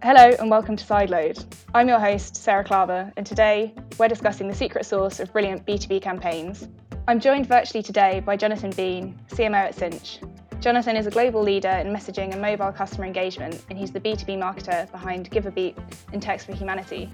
Hello and welcome to Sideload. I'm your host, Sarah Claver, and today we're discussing the secret sauce of brilliant B2B campaigns. I'm joined virtually today by Jonathan Bean, CMO at Sinch. Jonathan is a global leader in messaging and mobile customer engagement, and he's the B2B marketer behind Give a Beep and Text for Humanity.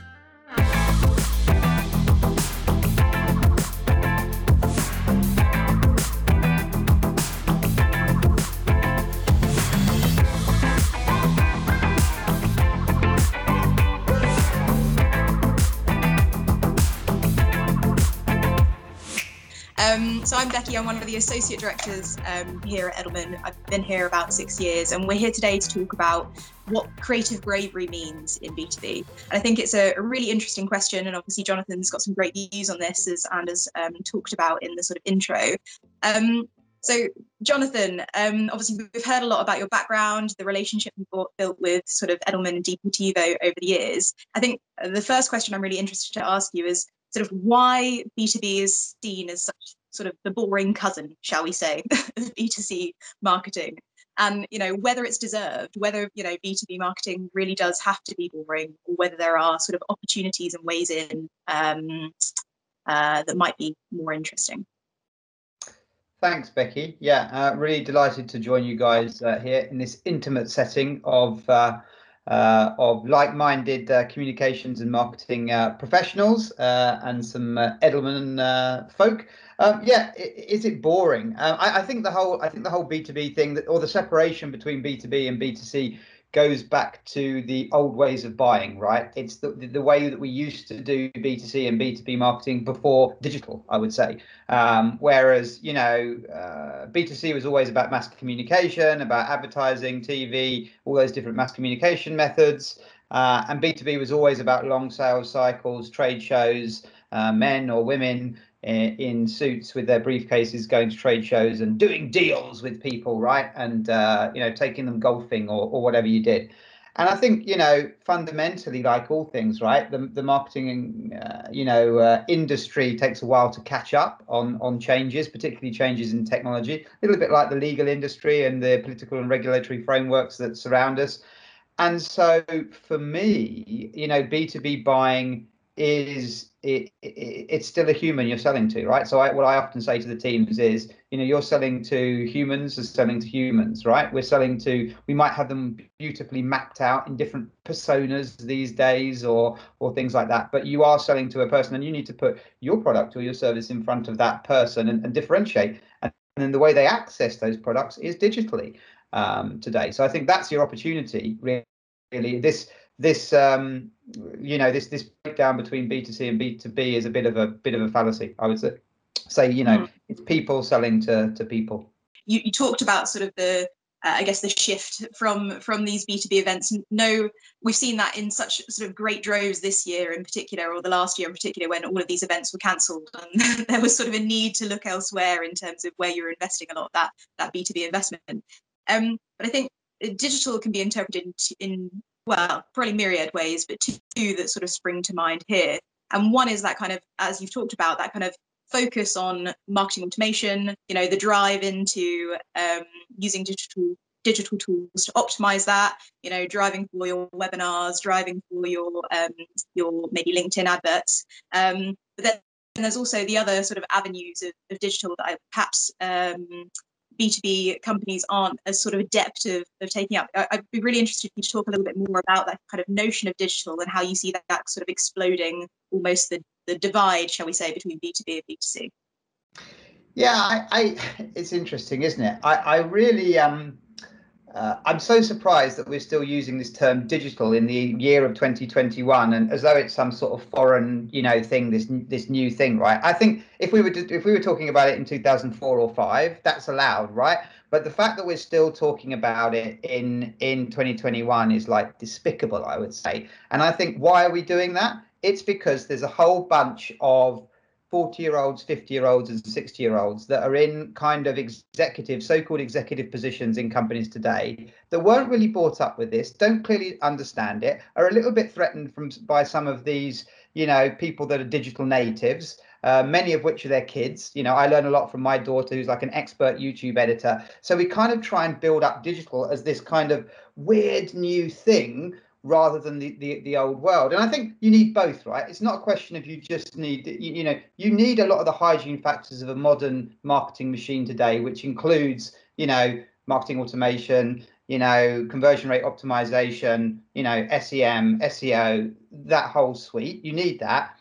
So I'm Becky. I'm one of the associate directors um, here at Edelman. I've been here about six years, and we're here today to talk about what creative bravery means in B2B. And I think it's a, really interesting question, and obviously Jonathan's got some great views on this, as and has um, talked about in the sort of intro. Um, so, Jonathan, um, obviously we've heard a lot about your background, the relationship you've built with sort of Edelman and Deportivo over the years. I think the first question I'm really interested to ask you is sort of why B2B is seen as such sort of the boring cousin, shall we say, of B2C marketing. And you know whether it's deserved, whether you know B2B marketing really does have to be boring, or whether there are sort of opportunities and ways in um, uh, that might be more interesting. Thanks, Becky. Yeah, uh, really delighted to join you guys uh, here in this intimate setting of uh, of like-minded uh, communications and marketing uh, professionals uh, and some uh, Edelman uh, folk. Um, yeah, is it boring? I, I, think the whole I think the whole B two B thing that, or the separation between B two B and B two C goes back to the old ways of buying, right? It's the, the way that we used to do B2C and B2B marketing before digital, I would say. Um, whereas, you know, uh, B2C was always about mass communication, about advertising, TV, all those different mass communication methods. Uh, and B2B was always about long sales cycles, trade shows, uh, men or women in suits with their briefcases going to trade shows and doing deals with people right? And uh, you know taking them golfing or, or whatever you did. And i think you know fundamentally like all things right the, the marketing uh, you know uh, industry takes a while to catch up on on changes particularly changes in technology. A little bit like the legal industry and the political and regulatory frameworks that surround us. And so for me you know b2b buying is it, it, it's still a human you're selling to, right? So I, what I often say to the teams is, you know, you're selling to humans as selling to humans, right? We're selling to, we might have them beautifully mapped out in different personas these days or or things like that, but you are selling to a person and you need to put your product or your service in front of that person and, and differentiate. And then the way they access those products is digitally um, today. So I think that's your opportunity, really. This this um, you know this this breakdown between B2C and B2B is a bit of a bit of a fallacy. I would say, say you know, mm. it's people selling to to people. You, you talked about sort of the uh, I guess the shift from from these B2B events. No, we've seen that in such sort of great droves this year in particular, or the last year in particular, when all of these events were cancelled, and there was sort of a need to look elsewhere in terms of where you're investing a lot of that that B2B investment. Um, but I think digital can be interpreted in, in well, probably myriad ways, but two that sort of spring to mind here. And one is that kind of, as you've talked about, that kind of focus on marketing automation, you know, the drive into um, using digital digital tools to optimize that, you know, driving for your webinars, driving for your um, your maybe LinkedIn adverts. Um, but then there's also the other sort of avenues of, of digital that I perhaps um, B2B companies aren't as sort of adept of, of taking up. I'd be really interested you to talk a little bit more about that kind of notion of digital and how you see that, that sort of exploding almost the, the divide, shall we say, between B2B and B2C. Yeah, I, I it's interesting, isn't it? I, I really um uh, I'm so surprised that we're still using this term digital in the year of 2021, and as though it's some sort of foreign, you know, thing. This this new thing, right? I think if we were to, if we were talking about it in 2004 or five, that's allowed, right? But the fact that we're still talking about it in in 2021 is like despicable, I would say. And I think why are we doing that? It's because there's a whole bunch of 40 year olds, 50 year olds, and 60 year olds that are in kind of executive, so called executive positions in companies today that weren't really brought up with this, don't clearly understand it, are a little bit threatened from by some of these, you know, people that are digital natives. Uh, many of which are their kids. You know, I learn a lot from my daughter, who's like an expert YouTube editor. So we kind of try and build up digital as this kind of weird new thing rather than the, the, the old world. And I think you need both, right? It's not a question of you just need, you, you know, you need a lot of the hygiene factors of a modern marketing machine today, which includes, you know, marketing automation, you know, conversion rate optimization, you know, SEM, SEO, that whole suite. You need that.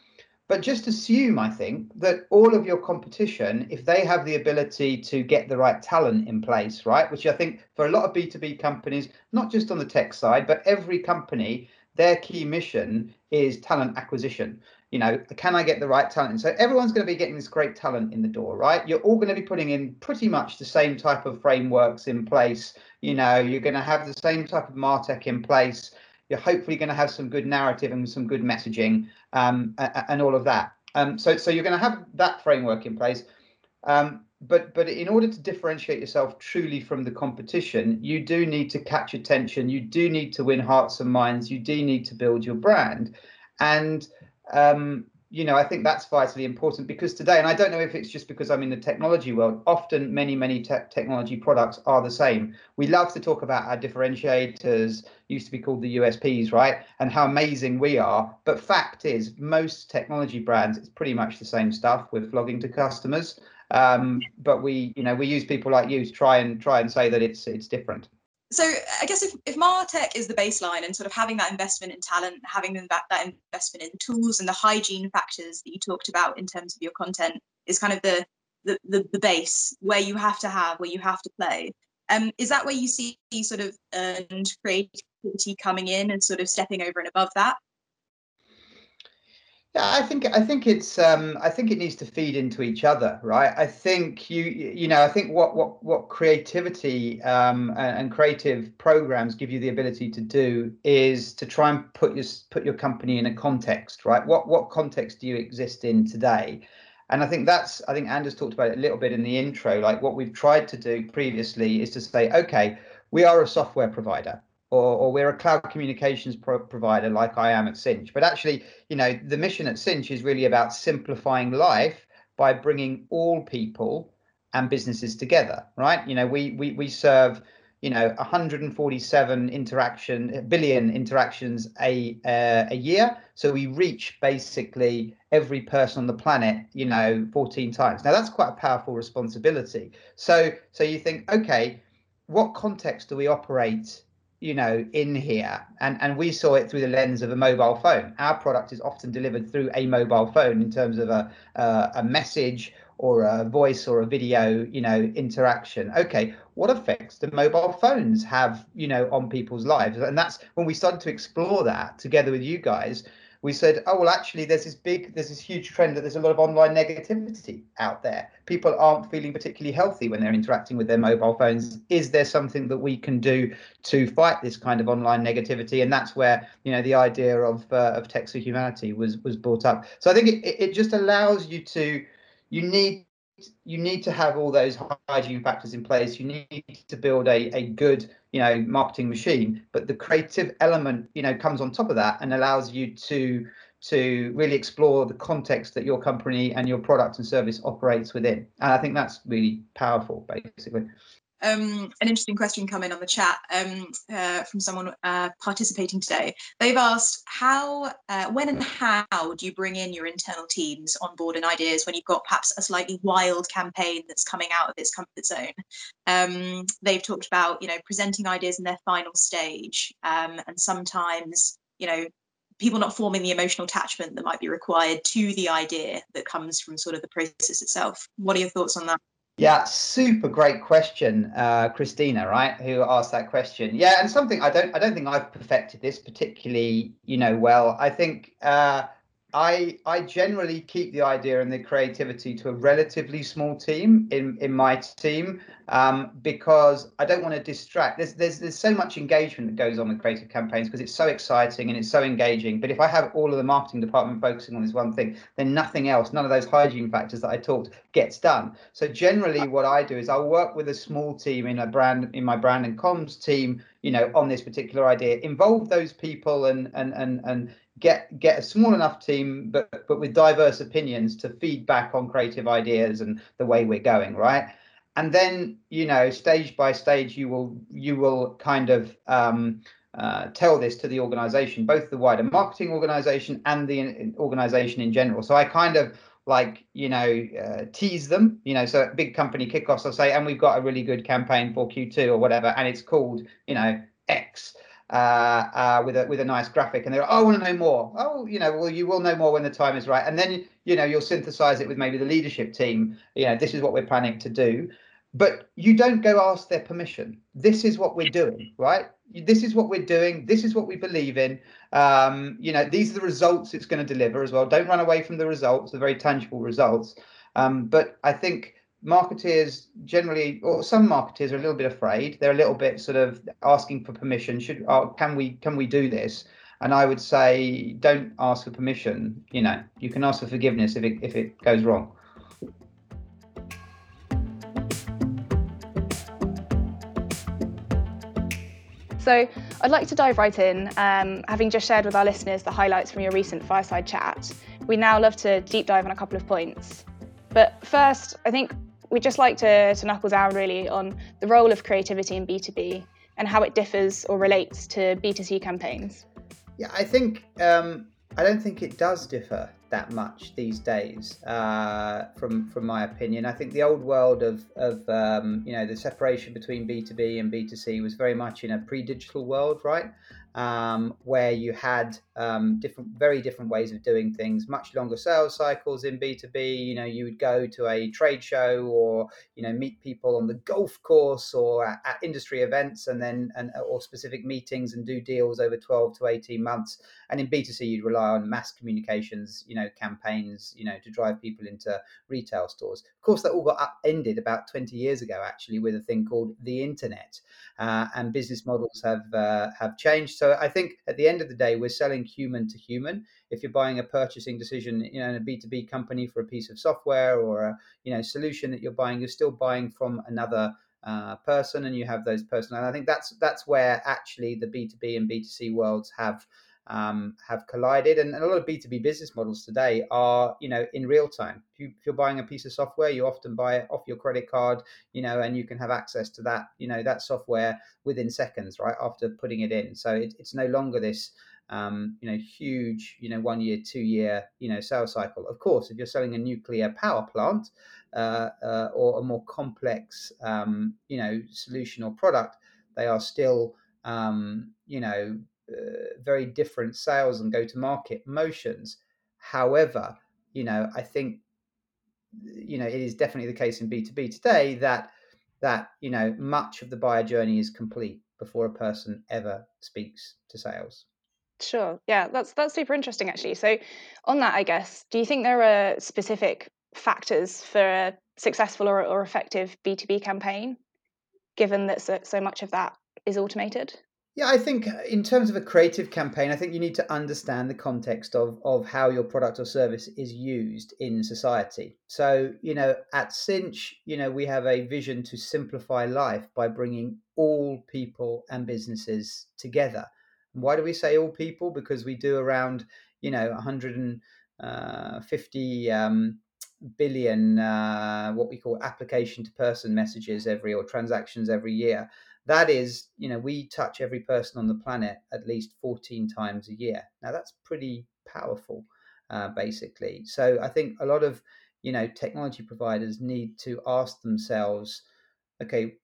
But just assume, I think, that all of your competition, if they have the ability to get the right talent in place, right, which I think for a lot of B2B companies, not just on the tech side, but every company, their key mission is talent acquisition. You know, can I get the right talent? So everyone's going to be getting this great talent in the door, right? You're all going to be putting in pretty much the same type of frameworks in place. You know, you're going to have the same type of Martech in place you're hopefully going to have some good narrative and some good messaging um, and all of that. Um, so, so you're going to have that framework in place. Um, but but in order to differentiate yourself truly from the competition, you do need to catch attention. You do need to win hearts and minds. You do need to build your brand, and um, you know, I think that's vitally important because today, and I don't know if it's just because I'm in the technology world, often many, many te technology products are the same. We love to talk about our differentiators, used to be called the USPs, right? And how amazing we are. But fact is, most technology brands, it's pretty much the same stuff we're flogging to customers. Um, but we, you know, we use people like you to try and try and say that it's it's different so I guess if, if Martech is the baseline and sort of having that investment in talent, having that, that investment in tools and the hygiene factors that you talked about in terms of your content is kind of the, the, the, the base where you have to have, where you have to play. Um, is that where you see sort of earned creativity coming in and sort of stepping over and above that? Yeah, I think I think it's um, I think it needs to feed into each other, right? I think you you know I think what what what creativity um, and, creative programs give you the ability to do is to try and put your put your company in a context, right? What what context do you exist in today? And I think that's I think Anders talked about it a little bit in the intro. Like what we've tried to do previously is to say, okay, we are a software provider or, or we're a cloud communications pro provider like I am at Sinch. But actually, you know, the mission at Sinch is really about simplifying life by bringing all people and businesses together, right? You know, we we we serve you know 147 interaction billion interactions a uh, a year so we reach basically every person on the planet you know 14 times now that's quite a powerful responsibility so so you think okay what context do we operate you know in here. And and we saw it through the lens of a mobile phone. Our product is often delivered through a mobile phone in terms of a uh, a message or a voice or a video you know interaction. Okay what effects do mobile phones have you know on people's lives? And that's when we started to explore that together with you guys we said, oh well, actually, there's this big, there's this huge trend that there's a lot of online negativity out there. People aren't feeling particularly healthy when they're interacting with their mobile phones. Is there something that we can do to fight this kind of online negativity? And that's where you know the idea of uh, of Text for Humanity was was brought up. So I think it, it just allows you to, you need you need to have all those hygiene factors in place. You need to build a, a good, you know, marketing machine. But the creative element, you know, comes on top of that and allows you to to really explore the context that your company and your product and service operates within. And I think that's really powerful, basically um, an interesting question come in on the chat um, uh, from someone uh, participating today. They've asked how, uh, when and how do you bring in your internal teams on board and ideas when you've got perhaps a slightly wild campaign that's coming out of its comfort zone? Um, they've talked about, you know, presenting ideas in their final stage um, and sometimes, you know, people not forming the emotional attachment that might be required to the idea that comes from sort of the process itself. What are your thoughts on that? Yeah, super great question, uh, Christina, right? Who asked that question? Yeah, and something I don't, I don't think I've perfected this particularly, you know, well. I think uh, I I generally keep the idea and the creativity to a relatively small team in in my team um, because I don't want to distract. There's there's there's so much engagement that goes on with creative campaigns because it's so exciting and it's so engaging. But if I have all of the marketing department focusing on this one thing, then nothing else, none of those hygiene factors that I talked gets done. So generally, what I do is I'll work with a small team in a brand in my brand and comms team, you know, on this particular idea. Involve those people and and and and get get a small enough team but but with diverse opinions to feed back on creative ideas and the way we're going right and then you know stage by stage you will you will kind of um, uh, tell this to the organization, both the wider marketing organization and the organization in general. So I kind of like you know uh, tease them you know so big company kickoffs i'll say and we've got a really good campaign for q2 or whatever and it's called you know x uh, uh, with a with a nice graphic, and they're, oh, I want to know more. Oh, you know, well, you will know more when the time is right, and then you know you'll synthesize it with maybe the leadership team. You know, this is what we're planning to do, but you don't go ask their permission. This is what we're doing, right? This is what we're doing. This is what we believe in. Um, you know, these are the results it's going to deliver as well. Don't run away from the results, the very tangible results. Um, but I think marketeers generally or some marketeers are a little bit afraid. They're a little bit sort of asking for permission. Should oh, can we can we do this? And i would say don't ask for permission you know. You can ask for forgiveness if it if it goes wrong. So, I'd like to dive right in. Um, having just shared with our listeners the highlights from your recent fireside chat, we now love to deep dive on a couple of points. But first, I think we'd just like to, to knuckle down really on the role of creativity in B2B and how it differs or relates to B2C campaigns. Yeah, I think um, I don't think it does differ that much these days, uh, from from my opinion. I think the old world of of um, you know the separation between B two B and B two C was very much in a pre digital world, right? um, where you had um, different, very different ways of doing things, much longer sales cycles in B2B. You know, you would go to a trade show or, you know, meet people on the golf course or at, at industry events and then, and, or specific meetings and do deals over 12 to 18 months. And in B2C, you'd rely on mass communications, you know, campaigns, you know, to drive people into retail stores. Of course, that all got upended about 20 years ago, actually, with a thing called the internet. Uh, and business models have uh, have changed. So I think at the end of the day, we're selling human to human. If you're buying a purchasing decision, you know, in a B2B company for a piece of software or a you know solution that you're buying, you're still buying from another uh, person, and you have those personal. And I think that's that's where actually the B2B and B2C worlds have um, have collided. And, and, a lot of B2B business models today are, you know, in real time. If, you, are buying a piece of software, you often buy it off your credit card, you know, and you can have access to that, you know, that software within seconds, right, after putting it in. So it, it's no longer this, um, you know, huge, you know, one year, two year, you know, sales cycle. Of course, if you're selling a nuclear power plant uh, uh, or a more complex, um, you know, solution or product, they are still, um, you know, uh, very different sales and go to market motions. However, you know, I think you know it is definitely the case in B2B today that that you know much of the buyer journey is complete before a person ever speaks to sales. Sure. Yeah, that's that's super interesting actually. So on that, I guess, do you think there are specific factors for a successful or, or effective B2B campaign, given that so, so much of that is automated? Yeah, I think uh, in terms of a creative campaign, I think you need to understand the context of of how your product or service is used in society. So, you know, at Sinch, you know, we have a vision to simplify life by bringing all people and businesses together. Why do we say all people? Because we do around, you know, 150 uh, um, billion uh, what we call application to person messages every or transactions every year that is, you know, we touch every person on the planet at least 14 times a year. Now, that's pretty powerful, uh, basically. So I think a lot of, you know, technology providers need to ask themselves, okay,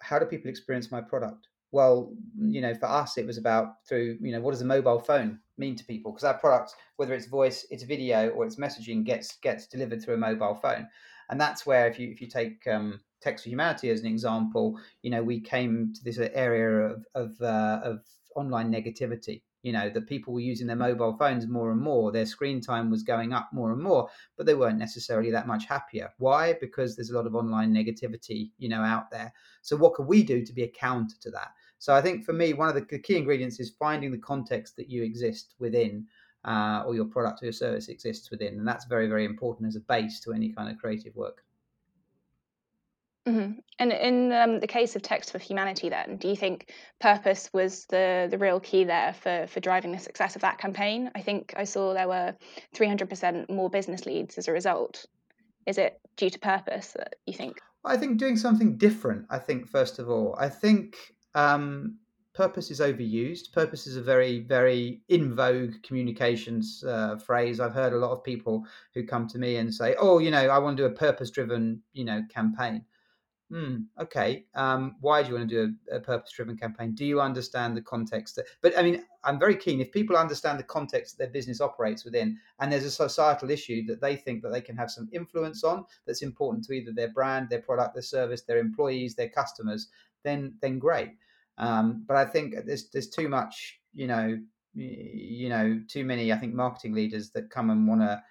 how do people experience my product? Well, you know, for us, it was about through, you know, what does a mobile phone mean to people? Because our product, whether it's voice, it's video, or it's messaging, gets gets delivered through a mobile phone, and that's where if you if you take um, Text for Humanity as an example, you know, we came to this area of of, uh, of online negativity. You know, that people were using their mobile phones more and more. Their screen time was going up more and more, but they weren't necessarily that much happier. Why? Because there's a lot of online negativity, you know, out there. So what can we do to be a counter to that? So I think for me, one of the key ingredients is finding the context that you exist within, uh, or your product or your service exists within, and that's very, very important as a base to any kind of creative work. Mm-hmm. And in um, the case of Text for Humanity, then, do you think purpose was the the real key there for for driving the success of that campaign? I think I saw there were 300% more business leads as a result. Is it due to purpose that you think? I think doing something different. I think first of all, I think um, purpose is overused. Purpose is a very, very in vogue communications uh, phrase. I've heard a lot of people who come to me and say, "Oh, you know, I want to do a purpose-driven, you know, campaign." Hmm, okay. Um, why do you want to do a, a purpose-driven campaign? Do you understand the context? That, but I mean, I'm very keen. If people understand the context that their business operates within, and there's a societal issue that they think that they can have some influence on, that's important to either their brand, their product, their service, their employees, their customers, then then great. Um, but I think there's there's too much, you know, you know, too many. I think marketing leaders that come and want to,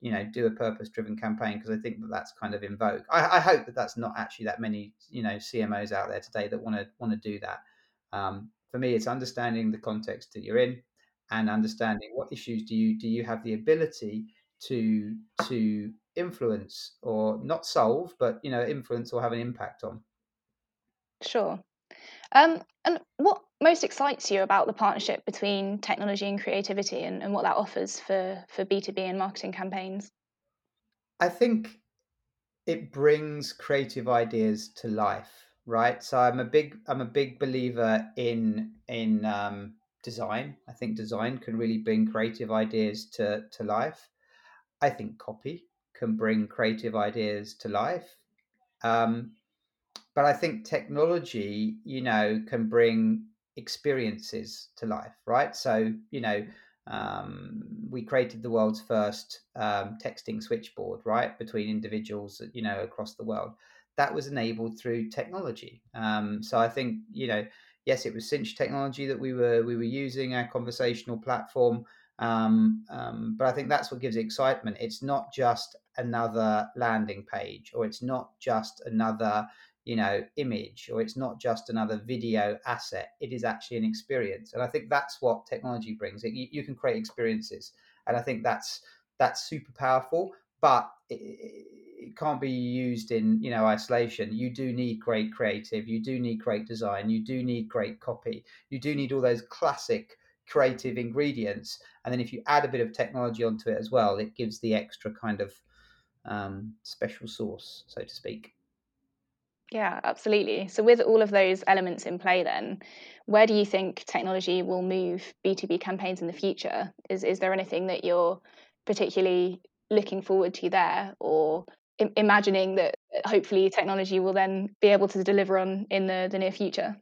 you know, do a purpose-driven campaign because I think that that's kind of in vogue. I, I, hope that that's not actually that many, you know, CMOs out there today that want to want to do that. Um, for me, it's understanding the context that you're in and understanding what issues do you do you have the ability to to influence or not solve, but you know, influence or have an impact on. Sure. Um, and what most excites you about the partnership between technology and creativity and, and what that offers for, for B2B and marketing campaigns? I think it brings creative ideas to life, right? So I'm a big I'm a big believer in in um, design. I think design can really bring creative ideas to to life. I think copy can bring creative ideas to life. Um, but I think technology, you know, can bring experiences to life, right? So, you know, um, we created the world's first um, texting switchboard, right, between individuals, you know, across the world. That was enabled through technology. Um, so I think, you know, yes, it was Sinch technology that we were we were using our conversational platform, um, um, but I think that's what gives it excitement. It's not just another landing page, or it's not just another you know image or it's not just another video asset it is actually an experience. And i think that's what technology brings. It, you, you, can create experiences and i think that's that's super powerful but it, it, can't be used in you know isolation. You do need great creative you do need great design you do need great copy you do need all those classic creative ingredients and then if you add a bit of technology onto it as well it gives the extra kind of um, special sauce so to speak yeah, absolutely. So, with all of those elements in play, then, where do you think technology will move B2B campaigns in the future? Is, is there anything that you're particularly looking forward to there, or Im- imagining that uh, hopefully technology will then be able to deliver on in the, the near future?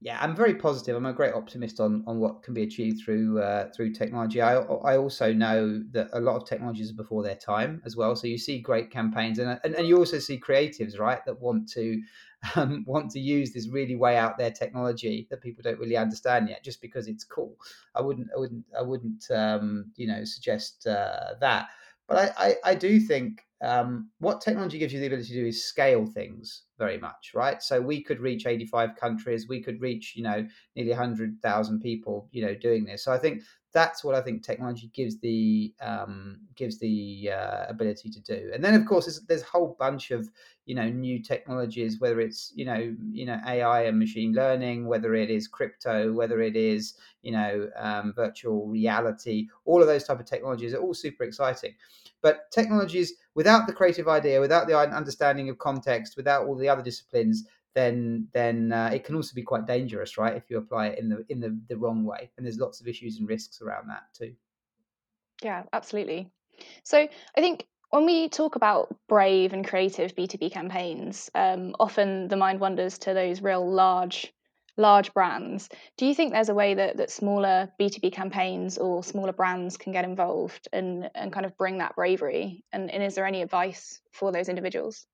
Yeah, I'm very positive. I'm a great optimist on on what can be achieved through uh, through technology. I I also know that a lot of technologies are before their time as well. So you see great campaigns, and and, and you also see creatives, right, that want to um, want to use this really way out there technology that people don't really understand yet, just because it's cool. I wouldn't I wouldn't I wouldn't um, you know suggest uh, that. But I, I, I do think um, what technology gives you the ability to do is scale things very much, right? So we could reach 85 countries, we could reach, you know, nearly 100,000 people, you know, doing this. So I think that's what I think technology gives the um, gives the uh, ability to do. And then of course there's, there's a whole bunch of you know new technologies, whether it's you know you know AI and machine learning, whether it is crypto, whether it is you know um, virtual reality, all of those type of technologies are all super exciting. But technologies without the creative idea, without the understanding of context, without all the other disciplines, then then uh, it can also be quite dangerous, right? If you apply it in the in the, the wrong way, and there's lots of issues and risks around that too. Yeah, absolutely. So I think when we talk about brave and creative B2B campaigns, um, often the mind wanders to those real large large brands. Do you think there's a way that, that smaller B2B campaigns or smaller brands can get involved and, and kind of bring that bravery? And, and is there any advice for those individuals?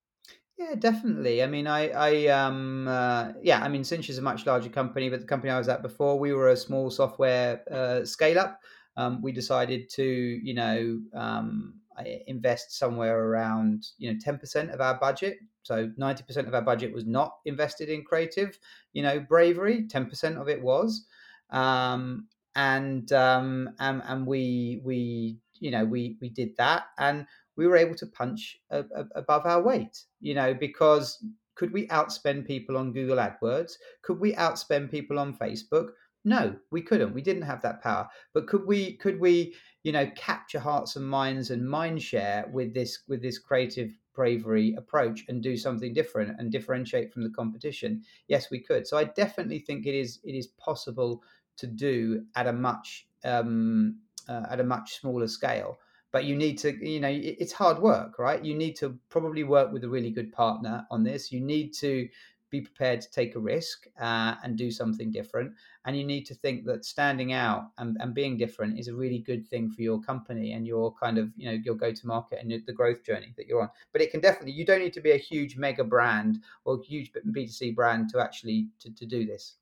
Yeah, definitely. I mean, I, I, um, uh, yeah, I mean, Sinch is a much larger company, but the company I was at before, we were a small software uh, scale up. Um, we decided to, you know, um, invest somewhere around, you know, ten percent of our budget. So ninety percent of our budget was not invested in creative, you know, bravery. Ten percent of it was, um, and um, and and we we you know we we did that and we were able to punch a, a, above our weight, you know, because could we outspend people on Google AdWords? Could we outspend people on Facebook? No, we couldn't. We didn't have that power. But could we? Could we? You know, capture hearts and minds and mind share with this with this creative bravery approach and do something different and differentiate from the competition yes we could so i definitely think it is it is possible to do at a much um, uh, at a much smaller scale but you need to you know it's hard work right you need to probably work with a really good partner on this you need to be prepared to take a risk uh, and do something different. And you need to think that standing out and, and being different is a really good thing for your company and your kind of, you know, your go to market and the growth journey that you're on. But it can definitely, you don't need to be a huge mega brand or huge B2C brand to actually to, to do this.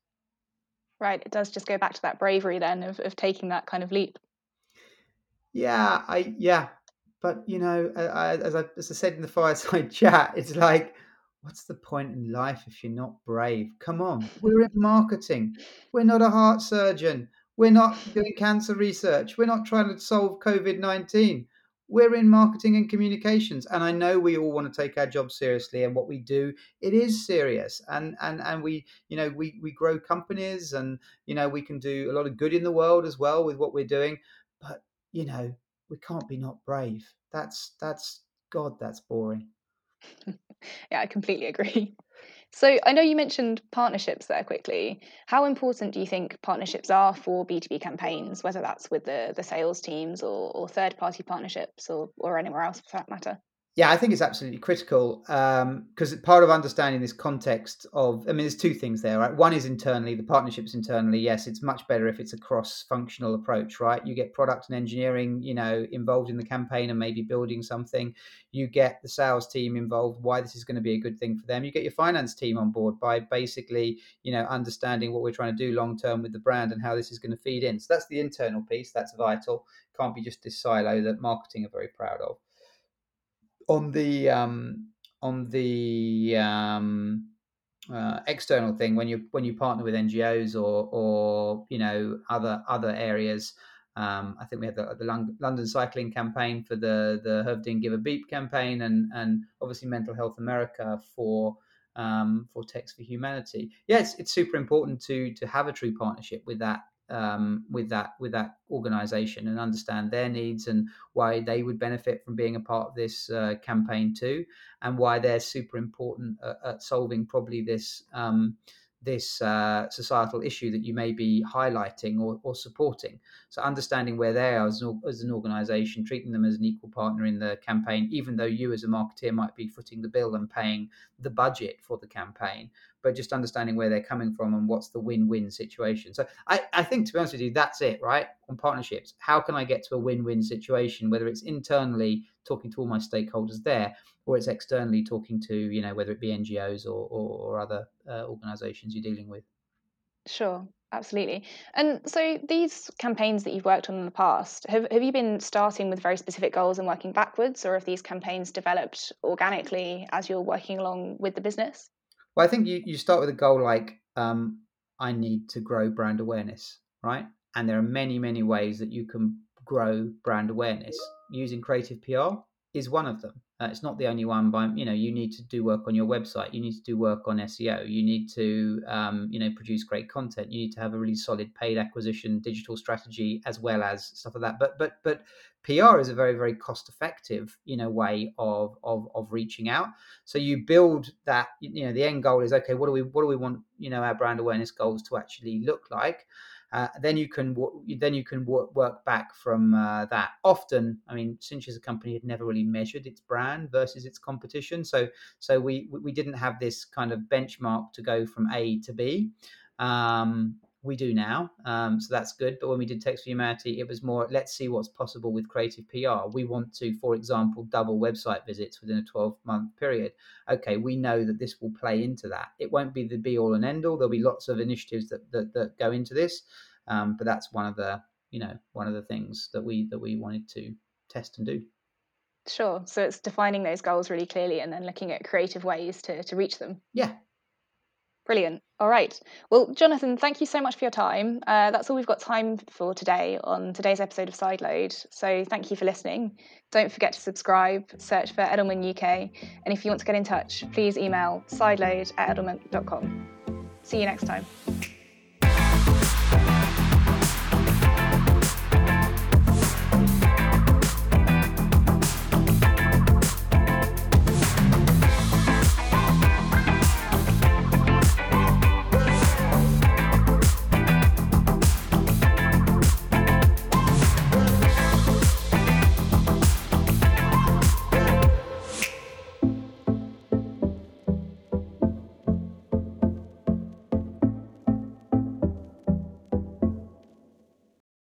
Right. It does just go back to that bravery then of, of taking that kind of leap. Yeah, I yeah, but you know, I, as I as I said in the fireside chat, it's like what's the point in life if you're not brave? Come on, we're in marketing. We're not a heart surgeon. We're not doing cancer research. We're not trying to solve COVID 19. We're in marketing and communications. And I know we all want to take our job seriously and what we do, it is serious. And and and we, you know, we we grow companies and you know, we can do a lot of good in the world as well with what we're doing. But, you know, we can't be not brave. That's that's God, that's boring. yeah, I completely agree. So I know you mentioned partnerships there quickly. How important do you think partnerships are for B2B campaigns, whether that's with the, the sales teams or, or third party partnerships or, or anywhere else for that matter? Yeah, I think it's absolutely critical because um, part of understanding this context of, I mean, there's two things there, right? One is internally, the partnerships internally. Yes, it's much better if it's a cross-functional approach, right? You get product and engineering, you know, involved in the campaign and maybe building something. You get the sales team involved, why this is going to be a good thing for them. You get your finance team on board by basically, you know, understanding what we're trying to do long term with the brand and how this is going to feed in. So that's the internal piece. That's vital. Can't be just this silo that marketing are very proud of on the um, on the um, uh, external thing when you when you partner with NGOs or or you know other other areas. Um, I think we had the, the London cycling campaign for the the Hövding Give a Beep campaign, and and obviously Mental Health America for um, for Text for Humanity. Yeah, it's, it's super important to to have a true partnership with that um, with that with that organization and understand their needs and why they would benefit from being a part of this uh, campaign too and why they're super important at, at solving probably this um, this uh, societal issue that you may be highlighting or, or supporting. So understanding where they are as an, as an organization, treating them as an equal partner in the campaign, even though you as a marketeer might be footing the bill and paying the budget for the campaign, but just understanding where they're coming from and what's the win-win situation. So I, I think to be honest with you, that's it, right? On partnerships, how can I get to a win-win situation, whether it's internally talking to all my stakeholders there, or it's externally talking to, you know, whether it be NGOs or, or, or other uh, organizations you're dealing with. Sure, absolutely. And so these campaigns that you've worked on in the past, have, have you been starting with very specific goals and working backwards, or have these campaigns developed organically as you're working along with the business? Well, I think you, you start with a goal like um, I need to grow brand awareness, right? And there are many, many ways that you can grow brand awareness. Using creative PR is one of them. Uh, it's not the only one. But you know, you need to do work on your website. You need to do work on SEO. You need to, um, you know, produce great content. You need to have a really solid paid acquisition digital strategy as well as stuff like that. But but but PR is a very very cost effective, you know, way of of of reaching out. So you build that. You know, the end goal is okay. What do we what do we want? You know, our brand awareness goals to actually look like. Uh, then you can then you can work, work back from uh, that. Often, I mean, Sinch as a company had never really measured its brand versus its competition, so so we we didn't have this kind of benchmark to go from A to B. Um, we do now, um, so that's good. But when we did Text for Humanity, it was more let's see what's possible with creative PR. We want to, for example, double website visits within a 12 month period. Okay, we know that this will play into that. It won't be the be all and end all. There'll be lots of initiatives that that, that go into this, um, but that's one of the you know one of the things that we that we wanted to test and do. Sure. So it's defining those goals really clearly and then looking at creative ways to to reach them. Yeah, Brilliant. All right. Well, Jonathan, thank you so much for your time. Uh, that's all we've got time for today on today's episode of Sideload. So thank you for listening. Don't forget to subscribe, search for Edelman UK, and if you want to get in touch, please email sideload at edelman.com. See you next time.